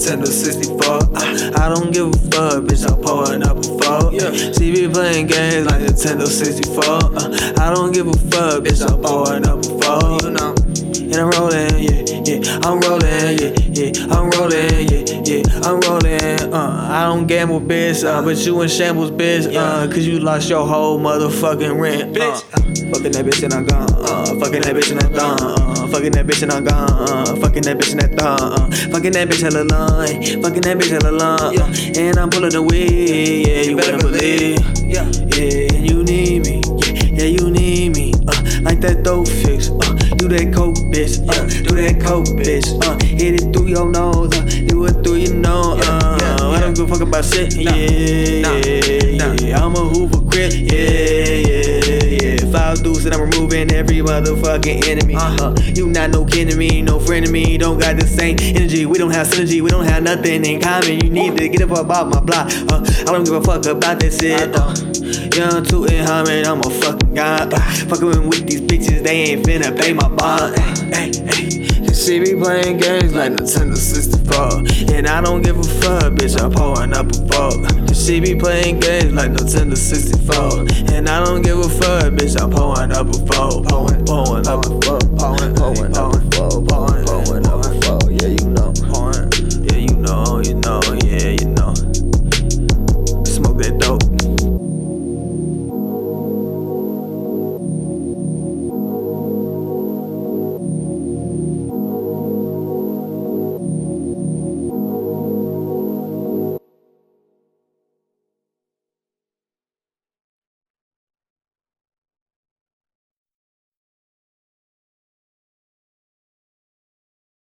Nintendo 64. Uh, I don't give a fuck, bitch, I'm pouring up a four. Yeah. She be playing games like Nintendo 64. Uh, I don't give a fuck, bitch, I'm pouring up a four. You know. And I'm rolling, yeah, yeah, I'm rolling, yeah, yeah, I'm rolling, yeah, yeah, I'm rolling. Uh, I don't gamble, bitch, uh, but you in shambles, bitch, uh, cause you lost your whole motherfucking rent, bitch. Uh, fucking that bitch and I'm gone, uh, fucking that bitch and I'm gone, uh, fucking that bitch and I'm gone, uh, fucking that bitch and that thong, uh, fucking that bitch hella long, fucking that bitch hella long, uh, and I'm pulling the weed, yeah, you better believe, Yeah. yeah, you need me, yeah, yeah, you need me, uh, like that dope fix, uh, do that coke, bitch, uh, do that coke, bitch, uh, hit it through your nose, uh, fuck about shit, yeah, yeah, yeah, I'm a Hoover crip, yeah, yeah, yeah, five dudes and I'm removing every motherfucking enemy, Uh-huh. you not no kin to me, no friend to me, don't got the same energy, we don't have synergy, we don't have nothing in common, you need to get up about my block, uh, I don't give a fuck about that shit, uh, young tootin' humming, I'm a fucking god, uh, fucking with these bitches, they ain't finna pay my bond, hey, hey, hey. She be playing games like Nintendo 64. And I don't give a fuck, bitch, I'm pouring up a vault. She be playing games like Nintendo 64. And I don't give a fuck, bitch, I'm pouring up a vault. Pouring, pouring up a vault. Pouring, pouring up a vault. Pouring, pouring up a vault. Yeah, you know. Pouring. Yeah, you know, you know, yeah, you know.